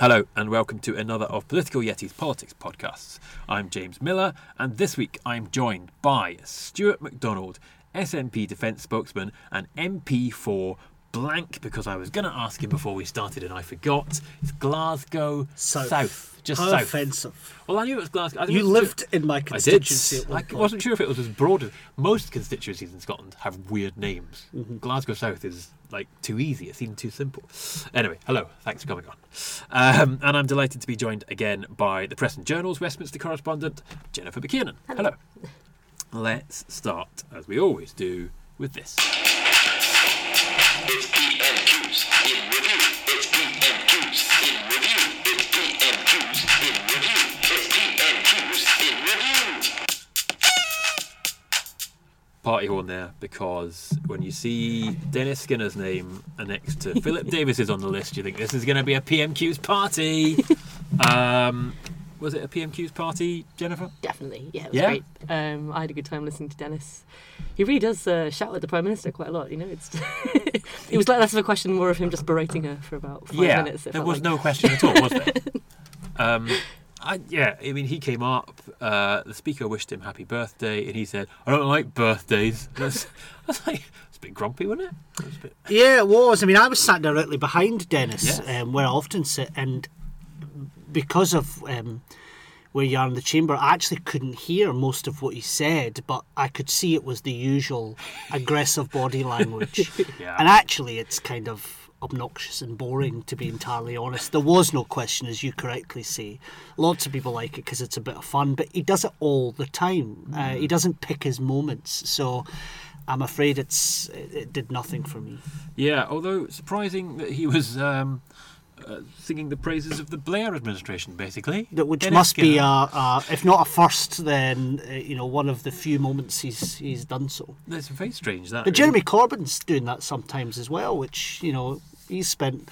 Hello and welcome to another of Political Yeti's Politics podcasts. I'm James Miller, and this week I'm joined by Stewart McDonald, SNP Defence spokesman and MP for blank because I was going to ask him before we started and I forgot. It's Glasgow South. Just How south. offensive. Well, I knew it was Glasgow. I You it was- lived in my constituency. I did. constituency at one I point. wasn't sure if it was as broad as most constituencies in Scotland have weird names. Mm-hmm. Glasgow South is like too easy. It seemed too simple. Anyway, hello. Thanks for coming on. Um, and I'm delighted to be joined again by the Press and Journal's Westminster correspondent, Jennifer McKiernan. Hello. Let's start, as we always do, with this. Party horn there because when you see Dennis Skinner's name next to Philip Davies is on the list, you think this is going to be a PMQ's party. um, was it a PMQ's party, Jennifer? Definitely, yeah, it was Yeah? great. Um, I had a good time listening to Dennis. He really does uh, shout at the prime minister quite a lot. You know, it's it was like less of a question, more of him just berating her for about five yeah, minutes. it there was like. no question at all, was there? um, I, yeah, I mean, he came up. Uh, the speaker wished him happy birthday, and he said, "I don't like birthdays." That's, that's like it's a bit grumpy, wasn't it? it was a bit, Yeah, it was. I mean, I was sat directly behind Dennis, Yes. um, where I often sit, and because of um, where you are in the chamber, I actually couldn't hear most of what he said, but I could see it was the usual aggressive body language. Yeah. And actually, it's kind of obnoxious and boring, to be entirely honest. There was no question, as you correctly say. Lots of people like it because it's a bit of fun, but he does it all the time. Uh, he doesn't pick his moments, so. I'm afraid it's it, it did nothing for me. yeah, although surprising that he was um, uh, singing the praises of the Blair administration, basically. Which Dennis must be a, a, if not a first, then uh, you know one of the few moments he's he's done so. That's very strange. That But Jeremy Corbyn's doing that sometimes as well, which you know he's spent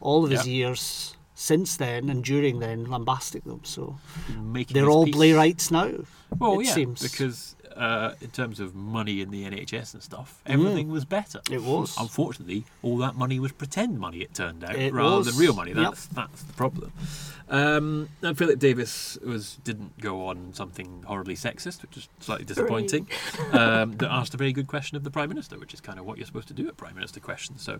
all of his Yeah. years since then and during then lambasting them. So making they're all. Blairites now. Well, it yeah, seems. because uh, in terms of money in the NHS and stuff, everything was better. Mm. It was. Unfortunately, all that money was pretend money. It turned out, It rather was. than real money. Yep. That's that's the problem. Um, and Philip Davies was didn't go on something horribly sexist, which is slightly disappointing. um, that asked a very good question of the prime minister, which is kind of what you're supposed to do at prime minister questions. So,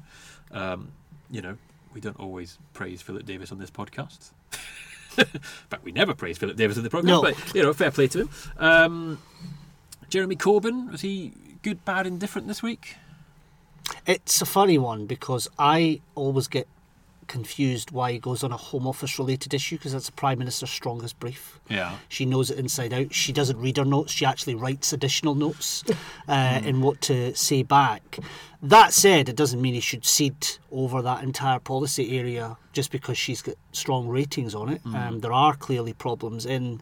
um, you know, we don't always praise Philip Davies on this podcast. In fact, we never praise Philip Davies in the programme, No. but you know, fair play to him. Um, Jeremy Corbyn was he good, bad, indifferent this week? It's a funny one because I always get confused why he goes on a Home Office related issue because that's the Prime Minister's strongest brief. Yeah, She knows it inside out. She doesn't read her notes. She actually writes additional notes uh, in what to say back. That said, it doesn't mean he should cede over that entire policy area just because she's got strong ratings on it. Um, there are clearly problems in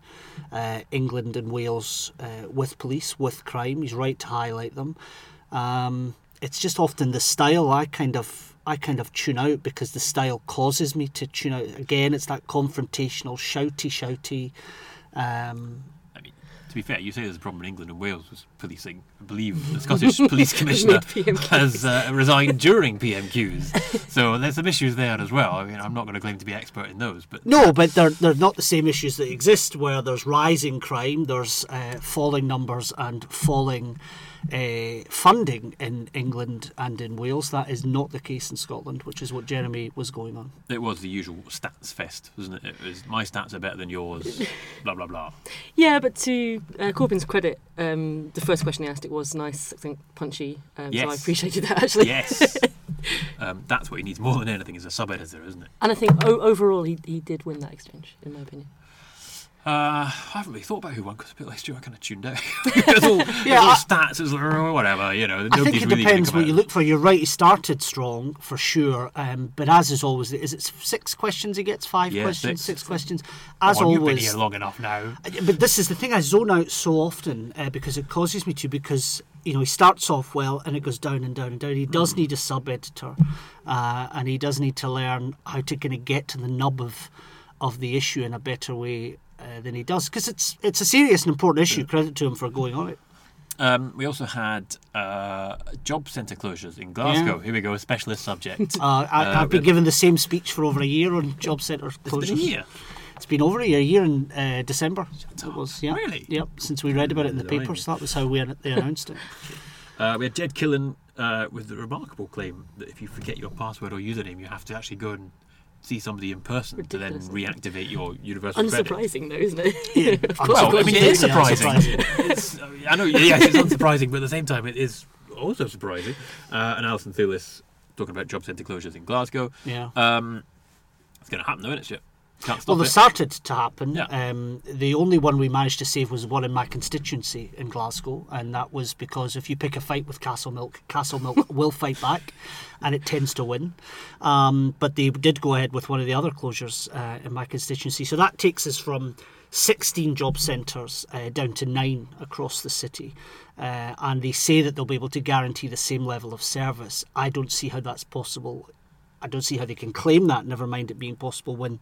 uh, England and Wales uh, with police, with crime. He's right to highlight them. Um, it's just often the style I kind of I kind of tune out because the style causes me to tune out. Again, it's that confrontational, shouty, shouty. Um, I mean, to be fair, you say there's a problem in England and Wales with policing. I believe the Scottish Police Commissioner has uh, resigned during PMQs, so there's some issues there as well. I mean, I'm not going to claim to be expert in those, but no, but they're they're not the same issues that exist where there's rising crime, there's uh, falling numbers and falling uh, funding in England and in Wales. That is not the case in Scotland, which is what Jeremy was going on. it was the usual stats fest, wasn't it? It was my stats are better than yours, blah blah blah. Yeah, but to uh, Corbyn's credit, um, the first question he asked it was nice, I think, punchy. Um, So I appreciated that actually. Yes, um, that's what he needs more than anything is a sub editor, isn't it? And I think o- overall he, he did win that exchange, in my opinion. Uh, I haven't really thought about who won because a bit like Stu, I kind of tuned out. it all, Yeah, all I- stats, like, oh, whatever, you know. I think it really depends what you look for. You're right. He started strong for sure, um, but as is always, is it six questions he gets? Five Yeah, questions, six. six, questions. As Come on, you've been here long enough now. But this is the thing I zone out so often uh, because it causes me to because you know he starts off well and it goes down and down and down. He does need a sub editor, uh, and he does need to learn how to kind of get to the nub of of the issue in a better way uh, than he does because it's it's a serious and important issue. Credit to him for going on it. Um, we also had uh, job centre closures in Glasgow. Here we go, a specialist subject. Uh, I, Uh, I've been given the same speech for over a year on job centre It's closures. been a year. It's been over a year, a year in uh, December. It was, yeah. Really? Yep, since we read about it in the papers. That was how we they announced it. Uh, we had Ged Killen uh, with the remarkable claim that if you forget your password or username, you have to actually go and see somebody in person Ridiculous. to then reactivate your universal credit. Unsurprising, though, isn't it? Yeah. of course, Well, of course I mean, it is surprising. it's, uh, I know, yes, it's unsurprising, but at the same time, it is also surprising. Uh, and Alison Thewliss talking about job centre closures in Glasgow. Yeah. Um, it's going to happen, though, isn't it? Shit. Well, they started to happen. Yeah. Um, the only one we managed to save was one in my constituency in Glasgow, and that was because if you pick a fight with Castlemilk, Castle Milk will fight back, and it tends to win. Um, but they did go ahead with one of the other closures uh, in my constituency, so that takes us from 16 job centres uh, down to nine across the city. Uh, and they say that they'll be able to guarantee the same level of service. I don't see how that's possible I don't see how they can claim that, never mind it being possible when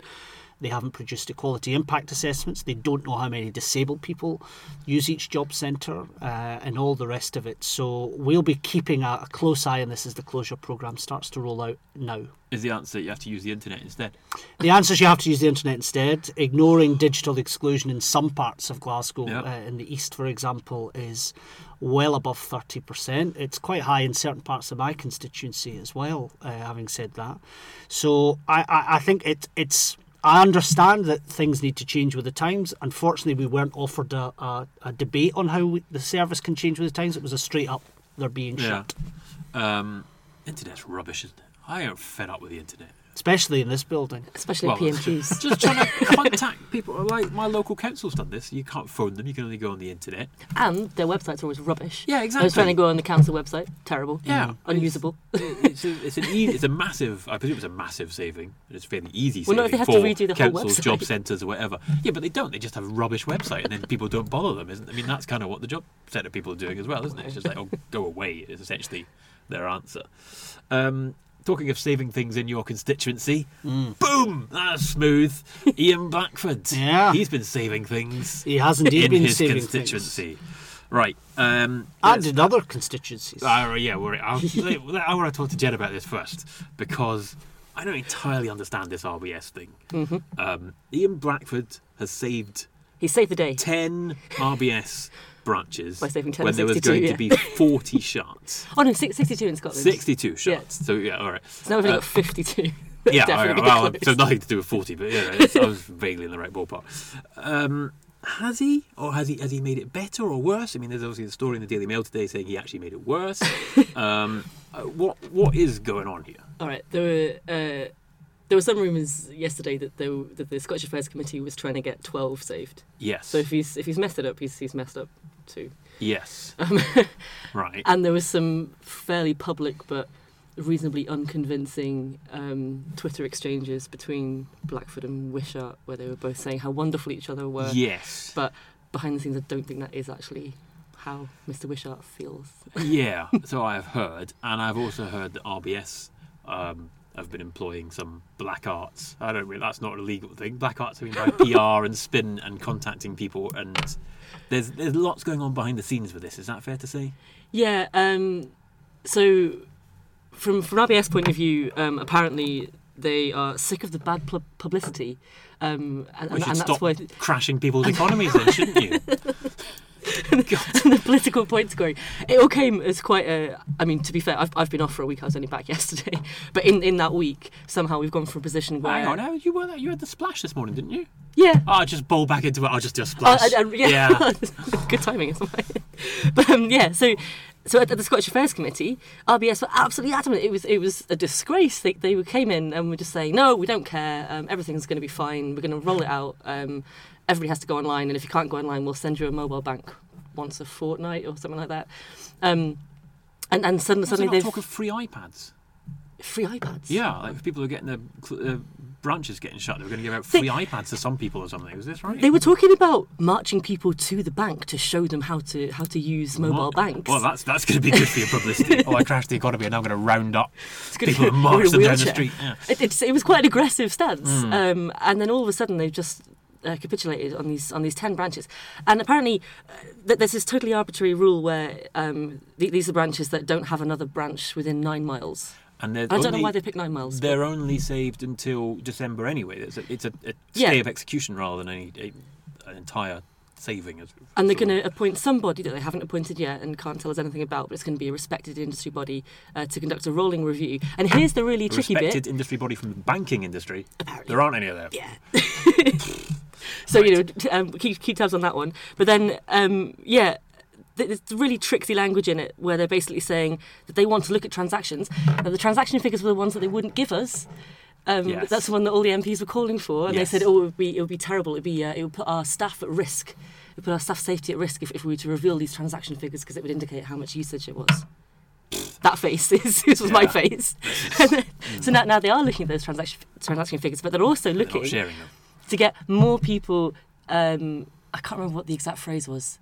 they haven't produced equality impact assessments. They don't know how many disabled people use each job centre uh, and all the rest of it. So we'll be keeping a, a close eye on this as the closure programme starts to roll out now. Is the answer you have to use the internet instead? The answer is you have to use the internet instead. Ignoring digital exclusion in some parts of Glasgow, Yeah. uh, in the east, for example, is well above 30%. It's quite high in certain parts of my constituency as well, uh, having said that. So I, I, I think it, it's. I understand that things need to change with the times. Unfortunately, we weren't offered a, a, a debate on how we, the service can change with the times. It was a straight up, they're being Yeah. shut, Um, internet's rubbish, isn't it? I am fed up with the internet. Especially in this building. Especially Well, PMQs. Just trying to contact people. Like my local council's done this. You can't phone them. You can only go on the internet. and their websites always rubbish. Yeah, exactly. I was trying to go on the council website. Terrible. Yeah. Unusable. It's a, it's an e- it's a massive. I presume it's a massive saving. It's fairly easy Well, saving no, if they have for to redo the whole councils, website. job centres, or whatever. Yeah, but they don't. They just have a rubbish website, and then people don't bother them. Isn't? I mean, that's kind of what the job centre people are doing as well, isn't it? It's just like, oh, go away. Is essentially their answer. Um, talking of saving things in your constituency, boom, that's smooth. Ian Blackford. Yeah. he's been saving things He has indeed in been his saving things. constituency. Right. Um, And in other constituencies. uh, yeah, we're, I'll, I want to talk to Jen about this first because I don't entirely understand this RBS thing. Mm-hmm. Um, Ian Blackford has saved He saved the day. 10 RBS branches By saving 10 when there was going yeah. to be 40 shots. Oh no, six- 62 in Scotland. 62 shots. So, yeah, all right. So now we've only Uh, got 52. Yeah, right, well, so nothing to do with 40, but yeah, it's, I was vaguely in the right ballpark. Um, has he, or has he, has he made it better or worse? I mean, there's obviously a story in the Daily Mail today saying he actually made it worse. um, uh, what what is going on here? All right, there were uh, there were some rumours yesterday that there, that the Scottish Affairs Committee was trying to get 12 saved. Yes. So if he's if he's messed it up, he's he's messed up too. yes. Um, right. and there was some fairly public but reasonably unconvincing um, Twitter exchanges between Blackford and Wishart, where they were both saying how wonderful each other were. yes. But behind the scenes, I don't think that is actually how Mr. Wishart feels. yeah. So I have heard, and I've also heard that RBS um, have been employing some black arts. I don't really. That's not a legal thing. Black arts. I mean, by PR and spin and contacting people, and there's there's lots going on behind the scenes with this. Is that fair to say? Yeah. Um, so, from from RBS point of view, um, apparently they are sick of the bad pub- publicity, um, and, We and, should and stop that's why crashing people's economies, then, shouldn't you? the political point scoring. It all came as quite a. I mean, to be fair, I've, I've been off for a week. I was only back yesterday, but in, in that week, somehow we've gone from a position where Hang on, you were you had the splash this morning, didn't you? Yeah. Oh, just bowl back into it. I'll just do a Oh, splash. I- I- yeah, good timing. But um, yeah, so so at, the Scottish Affairs Committee, RBS were absolutely adamant it was it was a disgrace. They they came in and were just saying, no, we don't care. Um, everything's going to be fine. We're going to roll it out. Um, everybody has to go online, and if you can't go online, we'll send you a mobile bank once a fortnight or something like that. Um, and and suddenly, suddenly they've talk of free iPads. free iPads. Yeah, like people are getting their uh, branches getting shut, they were going to give out They- free iPads to some people or something. Was this right? They were talking about marching people to the bank to show them how to how to use mobile What? banks. Well, that's that's going to be good for your publicity. oh, I crashed the economy, and now I'm going to round up people and march them down the street. Yeah. It, it's, it was quite an aggressive stance, Hmm. um, and then all of a sudden they've just uh, capitulated on these on these ten branches, and apparently uh, th- there's this totally arbitrary rule where um, th- these are branches that don't have another branch within nine miles. And I don't know why they picked nine miles. They're only saved until December anyway. It's a, it's a, a Yeah. stay of execution rather than any, a, an entire saving. As And they're going to appoint somebody that they haven't appointed yet and can't tell us anything about, but it's going to be a respected industry body uh, to conduct a rolling review. And here's the really a tricky respected bit. industry body from the banking industry. There aren't any of them. Yeah. so you know, um, keep keep tabs on that one. But then, um, yeah. Th- There's really tricksy language in it where they're basically saying that they want to look at transactions. Now, the transaction figures were the ones that they wouldn't give us. Um, Yes. That's the one that all the MPs were calling for, and Yes. they said, "Oh, it would be it would be terrible. It would be uh, it would put our staff at risk. It would put our staff safety at risk if, if we were to reveal these transaction figures because it would indicate how much usage it was." That face is this was my Yeah. face. so now, now they are looking at those transaction transaction figures, but they're also They're looking them. to get more people. Um, I can't remember what the exact phrase was.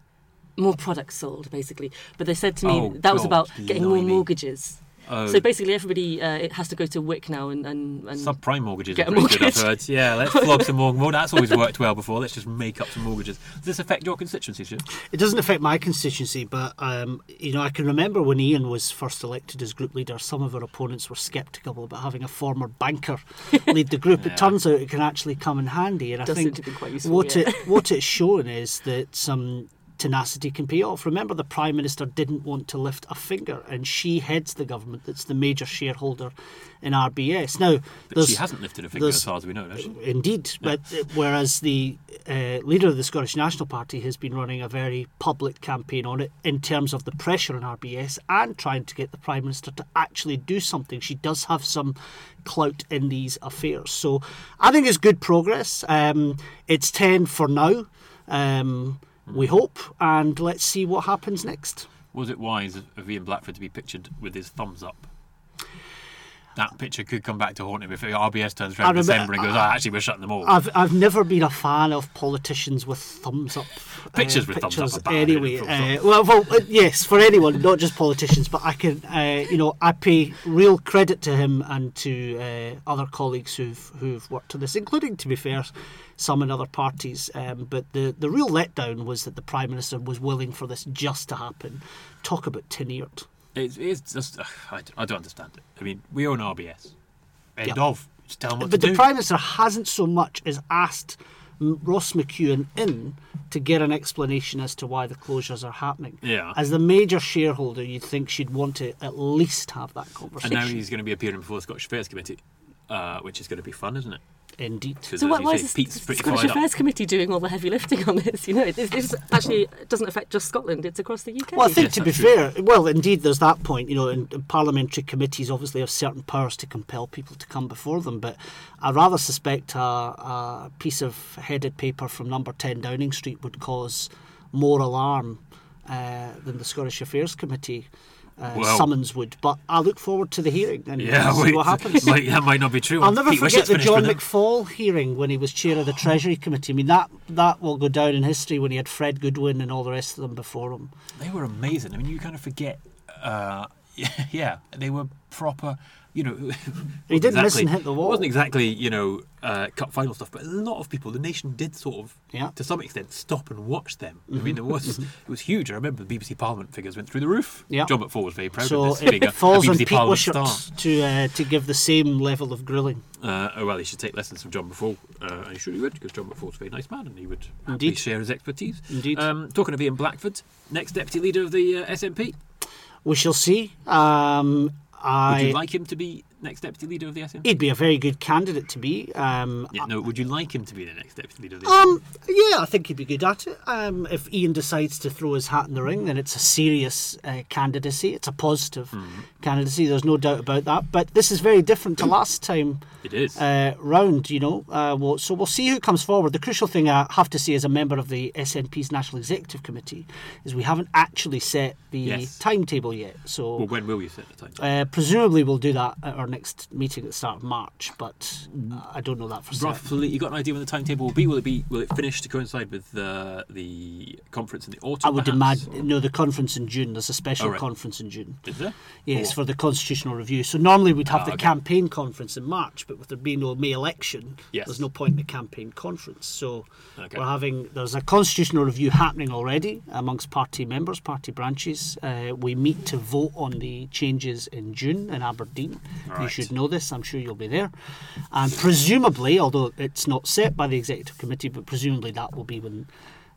More products sold, basically. But they said to me Oh, that was God, about getting more mortgages. Oh, So basically, everybody uh, it has to go to WIC now and and, and subprime mortgages Get are a pretty good, I've heard. Yeah, let's flog some more. more. That's always worked well before. Let's just make up some mortgages. Does this affect your constituency, Stu? It doesn't affect my constituency, but um, you know I can remember when Ian was first elected as group leader. Some of our opponents were sceptical about having a former banker lead the group. Yeah. It turns out it can actually come in handy, and I Does think to be quite useful, what yeah. it what it's shown is that some tenacity can pay off. Remember, the prime minister didn't want to lift a finger, and she heads the government that's the major shareholder in RBS. Now, But she hasn't lifted a finger as far as we know, has she? Indeed, but uh, whereas the uh, leader of the Scottish National Party has been running a very public campaign on it in terms of the pressure on RBS and trying to get the Prime Minister to actually do something. She does have some clout in these affairs. So I think it's good progress. Um, it's 10 for now, um, we hope, and let's see what happens next. Was it wise of Ian Blackford to be pictured with his thumbs up? That picture could come back to haunt him if RBS turns I around in December and goes, oh, actually, we're shutting them all. I've I've never been a fan of politicians with thumbs up. Pictures with thumbs up pictures are bad, Anyway, uh, well, well, uh, yes, for anyone, not just politicians, but I can, uh, you know, I pay real credit to him and to uh, other colleagues who've who've worked on this, including, to be fair, some in other parties. Um, but the the real letdown was that the prime minister was willing for this just to happen. Talk about tin-eared. It's, it's just, ugh, I, I don't understand it. I mean, we own RBS. End Yep. of. Just tell them what But to the do. Prime Minister hasn't so much as asked Ross McEwen in to get an explanation as to why the closures are happening. Yeah. As the major shareholder, you'd think she'd want to at least have that conversation. and now he's going to be appearing before the Scottish Affairs Committee, uh, which is going to be fun, isn't it? Indeed. Because So as why, say, is the pretty Scottish fired up. Affairs Committee doing all the heavy lifting on this? You know, it, it, it's actually doesn't affect just Scotland; it's across the UK. Well, I think Yes, to be true. fair, well, indeed, there's that point. You know, and, and parliamentary committees obviously have certain powers to compel people to come before them. But I rather suspect a, a piece of headed paper from Number Ten Downing Street would cause more alarm uh, than the Scottish Affairs Committee. Uh, Well- summons would, but I look forward to the hearing and Yeah, see wait, what happens. Might, that might not be true. I'll never Pete forget the John. McFall hearing when he was chair of the Treasury Committee. I mean, that that will go down in history when he had Fred Goodwin and all the rest of them before him. They were amazing. I mean, you kind of forget. Uh, yeah, they were proper. You know, He did miss exactly- and hit the wall. It wasn't exactly you know uh, cup final stuff, but a lot of people, the nation did sort of, Yeah. Mm-hmm. to some extent, stop and watch them. I mean, there was it was huge. I remember the BBC Parliament figures went through the roof. Yeah. John McFall was very proud So of this. it falls on Pete Wishart to uh, to give the same level of grilling. Uh, oh well, he should take lessons from John McFall. Uh, sure he would, because John McFall's a very nice man, and he would Indeed. share his expertise. Indeed. Um, talking of Ian Blackford, next deputy leader of the uh, SNP. We shall see. Um, Would I you like him to be next deputy leader of the SNP? he'd be a very good candidate to be. Um, Yeah, no, would you like him to be the next deputy leader of the Um, yeah, I think he'd be good at it. Um, if Ian decides to throw his hat in the ring, then it's a serious uh, candidacy. It's a positive Hmm. candidacy. There's no doubt about that. But this is very different to last time It is. uh, round. You know, uh, well, so we'll see who comes forward. The crucial thing I have to say, as a member of the SNP's National Executive Committee, is we haven't actually set the Yes. timetable yet. So well, when will you set the time? uh, presumably we'll do that at our next meeting at the start of March, but uh, I don't know that for certain. Roughly, you got an idea when the timetable will be? Will it be? Will it finish to coincide with the the conference in the autumn? I would imagine. No, the conference in June. There's a special Oh, right. conference in June. Is there? Yes, Or- for the constitutional review. So normally we'd have Ah, the okay. campaign conference in March, but with there being no May election, Yes. there's no point in the campaign conference. So Okay. we're having there's a constitutional review happening already amongst party members, party branches. Uh, we meet to vote on the changes in June in Aberdeen. You Right. should know this. I'm sure you'll be there. And presumably, although it's not set by the executive committee, but presumably that will be when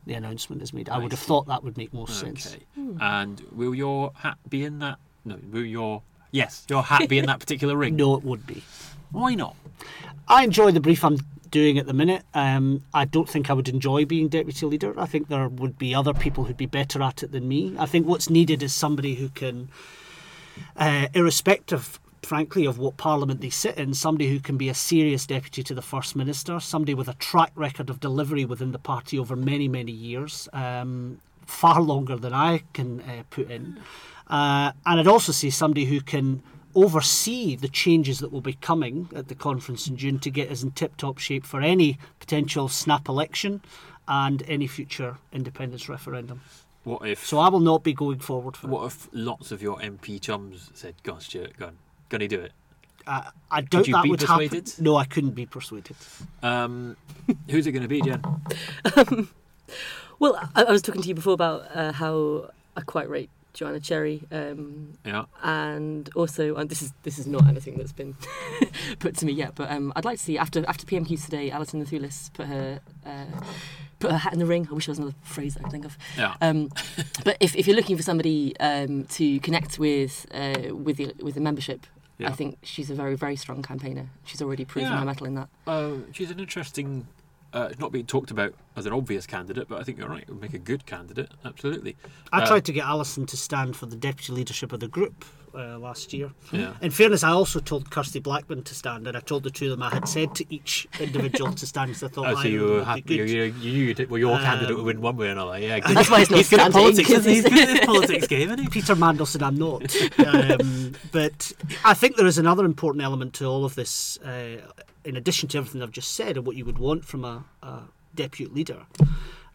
the announcement is made. I would have thought that would make sense. Okay. And will your hat be in that? No. Will your yes, your hat be in that particular ring? No, it would be. Why not? I enjoy the brief I'm doing at the minute. Um, I don't think I would enjoy being deputy leader. I think there would be other people who'd be better at it than me. I think what's needed is somebody who can, uh, irrespective, frankly, of what parliament they sit in, somebody who can be a serious deputy to the first minister, somebody with a track record of delivery within the party over many, many years, um, far longer than I can uh, put in. Uh, and I'd also see somebody who can oversee the changes that will be coming at the conference in June to get us in tip top shape for any potential snap election and any future independence referendum. What if? So I will not be going forward for it. what if lots of your MP chums said, "Go on, Stewart, go on, gonna do it." I, I doubt you that be would persuaded? happen. No, I couldn't be persuaded. Um, who's it going to be, Jen? Well, I, I was talking to you before about uh, how I quite rate Joanna Cherry, um, Yeah. and also and this is this is not anything that's been put to me yet, but um, I'd like to see after after PMQs today, Alison Thewliss put her uh, put her hat in the ring. I wish there was another phrase I could think of. Yeah. Um, but if, if you're looking for somebody um, to connect with uh, with the with the membership, Yeah. I think she's a very very strong campaigner. She's already proven Yeah. her mettle in that. Uh, she's an interesting, uh, not being talked about as an obvious candidate, but I think you're right. It would make a good candidate. Absolutely. I Uh, tried to get Alison to stand for the deputy leadership of the group uh, last year. Yeah. In fairness, I also told Kirsty Blackman to stand, and I told the two of them I had said to each individual to stand because I thought Oh, so either you were happy. You, good. you, you you'd- well, your Um, candidate would win one way or another. Yeah. good. That's why he's not He's good at politics. 'cause isn't he? He's he's- good at politics game, isn't he? Peter Mandelson, I'm not. um, but I think there is another important element to all of this, uh, in addition to everything I've just said and what you would want from a, a deputy leader.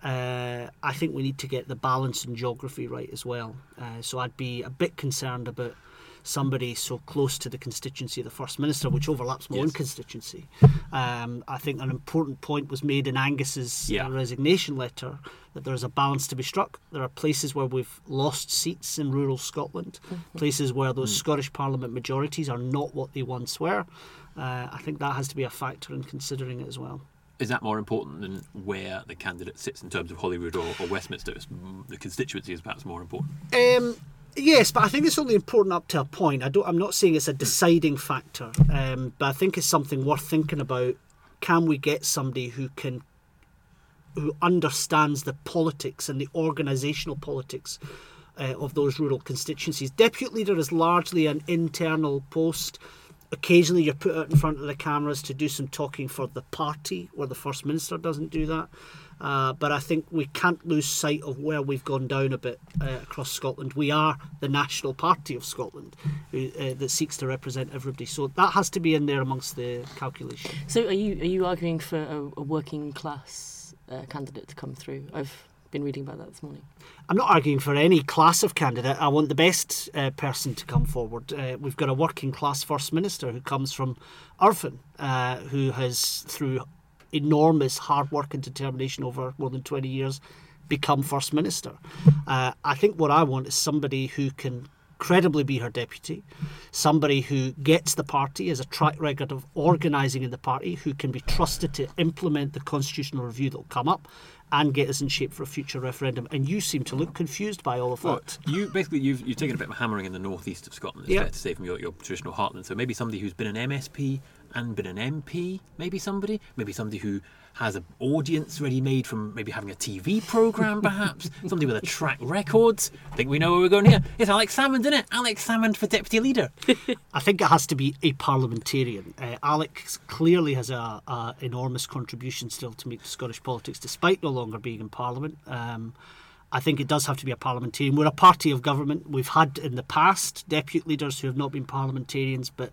Uh, I think we need to get the balance and geography right as well. Uh, so I'd be a bit concerned about somebody so close to the constituency of the First Minister, which overlaps my own constituency. Um, I think an important point was made in Angus's Yeah. resignation letter that there is a balance to be struck. There are places where we've lost seats in rural Scotland, places where those Scottish Parliament majorities are not what they once were. Uh, I think that has to be a factor in considering it as well. Is that more important than where the candidate sits in terms of Holyrood or, or Westminster? It's, mm, the constituency is perhaps more important. Um, yes, but I think it's only important up to a point. I don't. I'm not saying it's a deciding factor, um, but I think it's something worth thinking about. Can we get somebody who can, who understands the politics and the organisational politics uh, of those rural constituencies? Deputy leader is largely an internal post. Occasionally, you're put out in front of the cameras to do some talking for the party, where the first minister doesn't do that. Uh, but I think we can't lose sight of where we've gone down a bit uh, across Scotland. We are the national party of Scotland who, uh, that seeks to represent everybody. So that has to be in there amongst the calculation. So are you are you arguing for a, a working class uh, candidate to come through? I've been reading about that this morning. I'm not arguing for any class of candidate. I want the best uh, person to come forward. Uh, we've got a working class First Minister who comes from Irvine, uh, who has, through enormous hard work and determination over more than 20 years, become First Minister. Uh, I think what I want is somebody who can credibly be her deputy, somebody who gets the party, has a track record of organising in the party, who can be trusted to implement the constitutional review that will come up and get us in shape for a future referendum. And you seem to look confused by all of Well, that. you basically you've, you've taken a bit of a hammering in the northeast of Scotland. It's Yeah. fair to say from your, your traditional heartland. So maybe somebody who's been an MSP and been an MP. Maybe somebody, maybe somebody who has an audience ready made from maybe having a TV program, perhaps somebody with a track record. I think we know where we're going here. It's Alex Salmond, isn't it? Alex Salmond for deputy leader. I think it has to be a parliamentarian. Uh, Alex clearly has a, a enormous contribution still to make to Scottish politics, despite no longer being in Parliament. Um, I think it does have to be a parliamentarian. We're a party of government. We've had in the past deputy leaders who have not been parliamentarians, but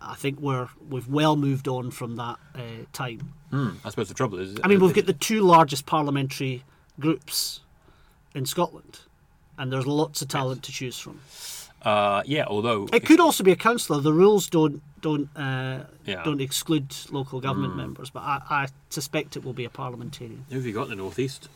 I think we're we've well moved on from that uh, time. Hmm, I suppose the trouble is. I mean, we've got the two largest parliamentary groups in Scotland, and there's lots of talent to choose from. Uh, yeah, although It could also be a councillor. The rules don't don't uh, Yeah. don't exclude local government members, but I, I suspect it will be a parliamentarian. who have you got in the northeast?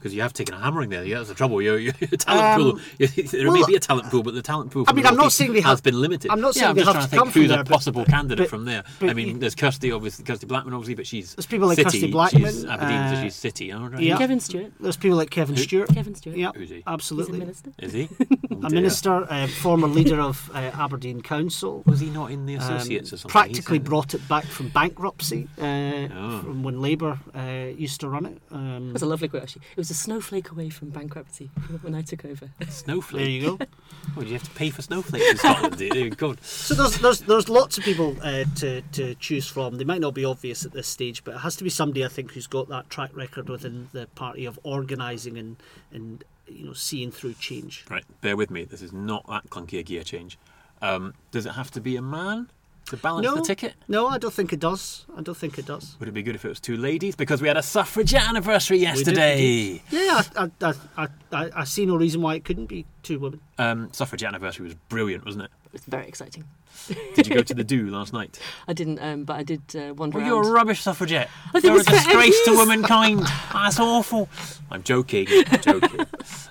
Because you have taken a hammering there. Yeah, that's the trouble. Your, your talent Um, pool. there may be a talent pool, but the talent pool. I mean, I'm not northeast saying they has been limited. I'm not yeah, saying I'm they just have trying to to think come from who's there, a but- possible candidate but- from there. but I mean, there's Kirsty, obviously Kirsty Blackman, obviously, but she's There's people like city. Kirsty Blackman, She's Aberdeen, so uh, she's city. all right. yeah. Kevin Stewart. There's people like Kevin Who? Stewart. Kevin Stewart. Yeah, Who's? He's a absolutely. minister. Is he? A dear. minister, uh, former leader of uh, Aberdeen Council. Was he not in the um, associates or something? practically brought it back from bankruptcy uh, Oh. from when Labour uh, used to run it. Um, That's a lovely quote, actually. It was a snowflake away from bankruptcy when I took over. Snowflake. there you go. Oh, do you have to pay for snowflakes in Scotland? do? God. So there's there's there's lots of people uh, to to choose from. They might not be obvious at this stage, but it has to be somebody I think who's got that track record within the party of organising and and you know seeing through change. Right, bear with me. This is not that clunky a gear change. Um, does it have to be a man to balance No. the ticket? No, I don't think it does. I don't think it does. Would it be good if it was two ladies? Because we had a suffragette anniversary yesterday. Yeah, I I, I, I, I see no reason why it couldn't be two women. Um, suffragette anniversary was brilliant, wasn't it? It's very exciting. Did you go to the do last night? I didn't, um, but I did uh, wander Well, you're a rubbish suffragette. think You're a disgrace to MPs. womankind. That's awful. I'm joking. I'm joking.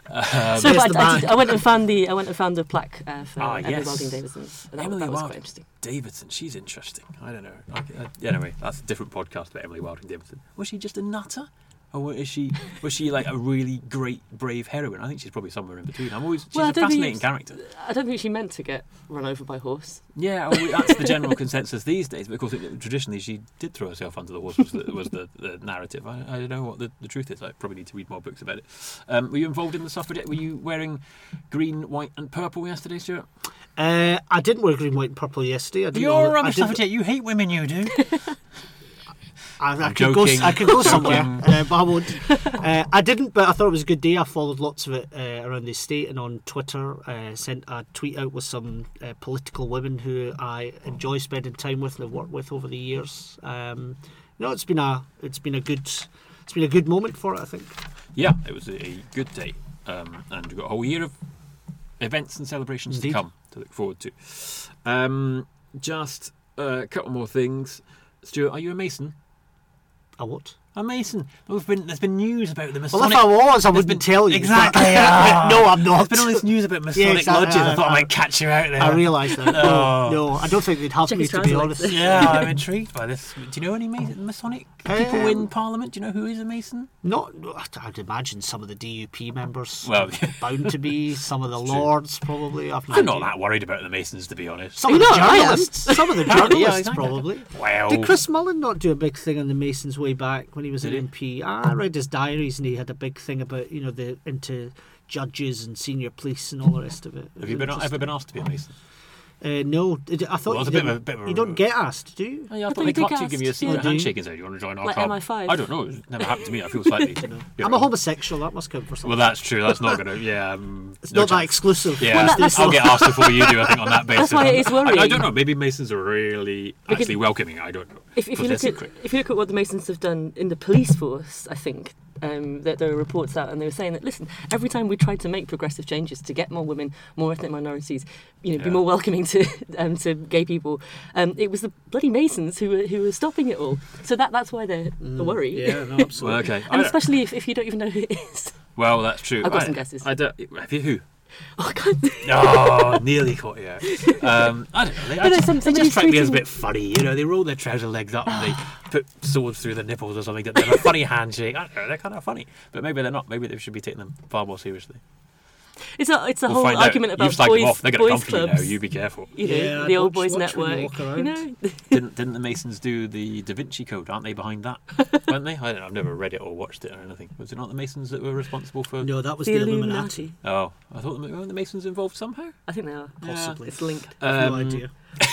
No, There's but I, the I, did, I went and found the I went and found the plaque uh, for Ah, Emily yes. Wilding Davidson. That, Emily that was Wilding. quite interesting. Davidson, she's interesting. I don't know. I, I, anyway, that's a different podcast about Emily Wilding Davidson. Was she just a nutter? Or is she was she like a really great, brave heroine? I think she's probably somewhere in between. I'm always she's Well, I a fascinating it's- character. I don't think she meant to get run over by horse. Yeah, well, that's the general consensus these days. But of course, it, traditionally she did throw herself under the horse. Was the, was the, the narrative? I, I don't know what the, the truth is. I probably need to read more books about it. Um, were you involved in the suffragette? Were you wearing green, white, and purple yesterday, Stewart? Uh, I didn't wear green, white, and purple yesterday. I didn't You're a rubbish suffragette. You hate women. You do. I, I could go. I could go somewhere, uh, but I won't. Uh, I didn't, but I thought it was a good day. I followed lots of it uh, around the estate and on Twitter. Uh, sent a tweet out with some uh, political women who I enjoy spending time with and have worked with over the years. Um, no, it's been a it's been a good it's been a good moment for it. I think. Yeah, it was a, a good day, um, and we've got a whole year of events and celebrations Indeed. to come to look forward to. Um, just uh, a couple more things. Stewart, are you a Mason? A what? A Mason. We've been, there's been news about the Masonic. Well, Masonic. if I was, I There's wouldn't been- tell you. Exactly. but- no, I'm not. There's been all this news about Masonic exactly, lodges. I I- thought I I- might catch you out there. I realise that. No, Oh. no, I don't think they'd have Check me to be translator. honest. Yeah, I'm intrigued by this. Do you know any Ma- Masonic people in Um, Parliament? Do you know who is a Mason? Not, I'd imagine some of the DUP members. Well, are bound to be some of the true. lords, probably. I've I'm not that worried about the Masons, to be honest. Some of You the know, I journalists. Some of the Yeah, journalists, exactly. probably. Well, Did Chris Mullin not do a big thing on the Masons way back when he was Did an hmm. MP? I oh. read his diaries and he had a big thing about you know the into judges and senior police and all the rest of it. have you been ever been asked to be a Mason? Uh, no, I thought Well, you, it's a bit of a- bit of a- you don't get asked, do you? Oh, yeah, I, I thought thought they you did come up to you, give you a yeah. secret handshake and say, "Do you want to join our Like club?" MI5. I don't know. It's never happened to me. I feel slightly. you're I'm a homosexual. That must count for something. Well, that's true. That's not gonna. Yeah, um, it's no not that exclusive. Yeah, Let's do that's- I'll so. get asked before you do. I think on that basis. That's why it is I- I, don't know. Maybe Masons are really Because- actually welcoming. I don't know. If, if you look at secret. if you look at what the Masons have done in the police force, I think um, that there were reports out, and they were saying that listen, every time we tried to make progressive changes to get more women, more ethnic minorities, you know, be more welcoming to um, to gay people, um, it was the bloody Masons who were who were stopping it all. So that that's why they're the worry. Mm, Yeah, no, absolutely. Well, okay. And especially if, if you don't even know who it is. well, that's true. I've got I- some guesses. I don't. Have you who? Oh God! Oh, nearly caught you. Um, I don't know. They, I just, some- they just strike me as a bit funny. You know, they roll their trouser legs up and they put swords through their nipples or something. They have a funny handshake. I don't know. They're kind of funny, but maybe they're not. Maybe they should be taking them far more seriously. It's a it's a We'll whole find argument out. about You've slagged boys them off. They're going to boys for you now. You be careful. You know, Yeah, the old watch- boys watch network. You know, didn't didn't the Masons do the Da Vinci Code? Aren't they behind that? weren't they? I don't. I've never read it or watched it or anything. Was it not the Masons that were responsible for? No, that was the the, Illuminati. Illuminati. Oh, I thought the, weren't the Masons involved somehow. I think they are. Possibly. It's linked. I've no Um, idea.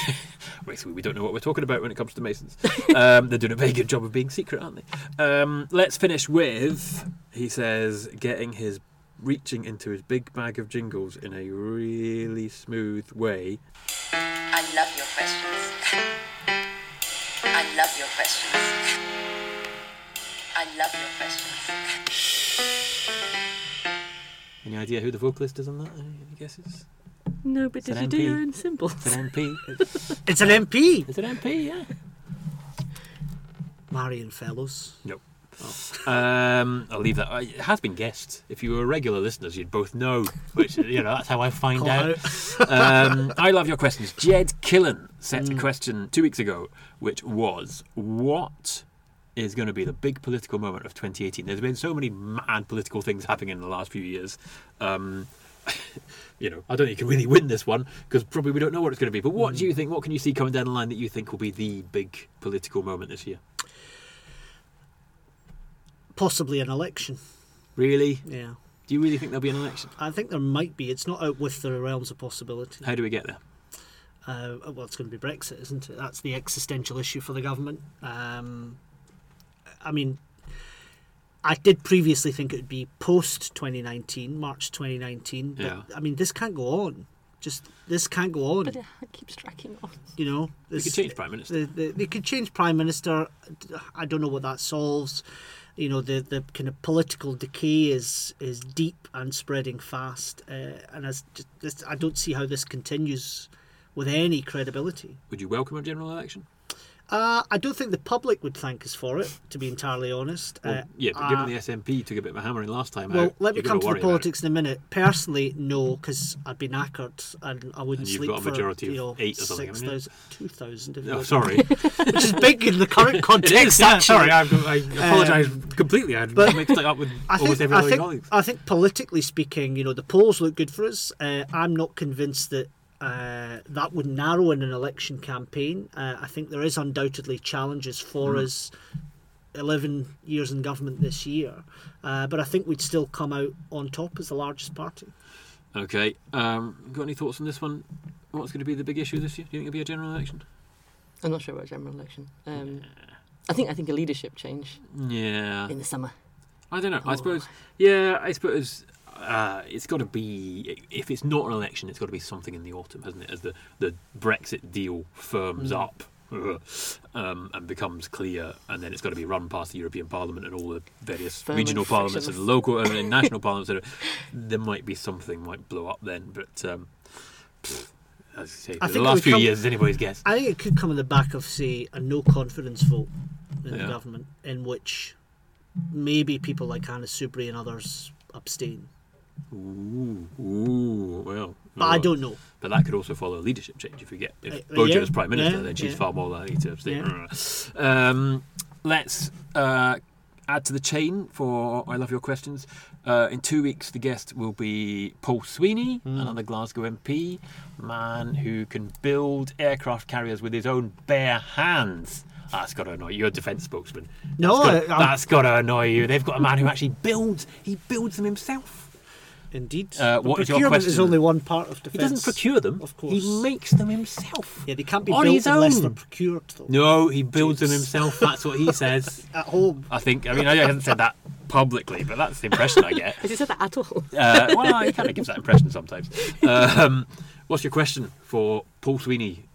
Basically, we don't know what we're talking about when it comes to Masons. um, they're doing a very good job of being secret, aren't they? Um, let's finish with, he says, getting his reaching into his big bag of jingles in a really smooth way. I love your questions. I love your questions. I love your questions. Any idea who the vocalist is on that? Any any guesses? No, but It's did an you do your own cymbals? It's an MP. It's an MP. Is it MP? Yeah. Marion Fellows. No. Um, I'll leave that. It has been guessed. If you were regular listeners, you'd both know. Which you know, that's how I find Call out. um, I love your questions. Ged Killen set a question two weeks ago, which was, "What is going to be the big political moment of 2018?" There's been so many mad political things happening in the last few years. Um, you know, I don't think you can really win this one because probably we don't know what it's going to be. But what do you think? What can you see coming down the line that you think will be the big political moment this year? Possibly an election. Really? Yeah. Do you really think there'll be an election? I think there might be. It's not out with the realms of possibility. How do we get there? Uh, well, it's going to be Brexit, isn't it? That's the existential issue for the government. Um, I mean, I did previously think it would be post 2019, March 2019. But, Yeah. I mean, this can't go on. Just this can't go on. But it keeps tracking on. you know, We this, could change prime minister. the, the, they could change prime minister. I don't know what that solves. You know, the, the kind of political decay is is deep and spreading fast, uh, and as just, I don't see how this continues with any credibility. Would you welcome a general election? Uh, I don't think the public would thank us for it, to be entirely honest. Well, uh, yeah, but uh, given the SNP took a bit of a hammering last time well, out, let me come to the worry about it. politics in a minute. Personally, no, because I'd be knackered and I wouldn't And you've sleep got a for majority of you know, eight or something, haven't 6,000, 2,000 Oh, sorry. which is big in the current context. is. Yeah, sorry, I, I apologise completely. I but mixed it up with I almost think, every I think. I think politically speaking, you know, the polls look good for us. Uh, I'm not convinced that uh, that would narrow in an election campaign. Uh, I think there is undoubtedly challenges for Mm. us. 11 years in government this year, uh, but I think we'd still come out on top as the largest party. Okay. Um, got any thoughts on this one? What's going to be the big issue this year? Do you think it'll be a general election? I'm not sure about a general election. Um, I think I think a leadership change Yeah. in the summer. I don't know. I Oh. suppose. Yeah, I suppose. Uh, it's got to be if it's not an election, it's got to be something in the autumn, hasn't it? As the, the Brexit deal firms Mm. up um, and becomes clear, and then it's got to be run past the European Parliament and all the various Firm regional and parliaments and local and then national parliaments. There might be something might blow up then, but um, pfft, as I say, I the think it last few come- years is anybody's guess. I think it could come on the back of, say, a no confidence vote in Yeah. the government, in which maybe people like Anna Soubry and others abstain. Ooh, ooh, well. But I don't know. But that could also follow a leadership change if we get if Uh, Bojo yeah, is prime minister, yeah, then she's yeah. far more likely to abstain. Um, let's uh, add to the chain for I love your questions. Uh, in two weeks, the guest will be Paul Sweeney, Hmm. another Glasgow MP, man who can build aircraft carriers with his own bare hands. That's got to annoy you. You're a defence spokesman. No, that's got, that's got to annoy you. They've got a man who actually builds. He builds them himself. Indeed. Uh, But what is your procurement is only one part of defence. He doesn't procure them. Of course. He makes them himself. Yeah, they can't be on built his unless own. they're procured, though. No, he builds them himself. That's what he says. At home. I think. I mean, I haven't said that publicly, but that's the impression I get. Has he said that at all? Uh, well, he kind of gives that impression sometimes. Um, what's your question for Paul Sweeney?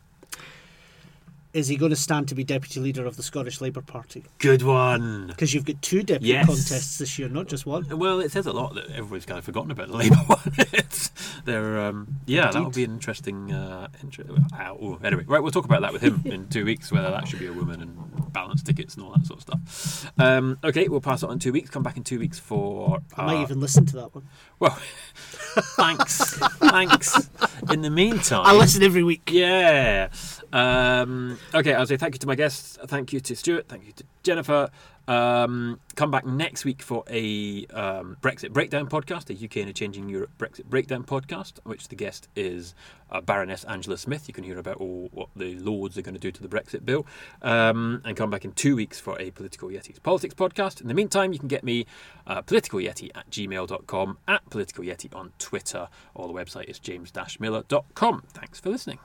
Is he going to stand to be deputy leader of the Scottish Labour Party? Good one. Because you've got two deputy Yes. contests this year, not just one. Well, it says a lot that everybody's kind of forgotten about the Labour one. it's, they're, um, yeah, that would be an interesting. Uh, inter- uh, oh, anyway, right, we'll talk about that with him in two weeks, whether that should be a woman and balance tickets and all that sort of stuff. Um, okay, we'll pass it on in two weeks. Come back in two weeks for. I might uh, even listen to that one. Well, thanks, thanks. In the meantime, I listen every week. Yeah. Um, okay, I'll say thank you to my guests. Thank you to Stewart. Thank you to Jennifer. Um, come back next week for a um, Brexit Breakdown podcast, a UK and a Changing Europe Brexit Breakdown podcast, which the guest is uh, Baroness Angela Smith. You can hear about all what the Lords are going to do to the Brexit bill. Um, and come back in two weeks for a Political Yeti's Politics podcast. In the meantime, you can get me uh, politicalyeti at gmail.com, at Political Yeti on Twitter, or the website is james-miller.com. Thanks for listening.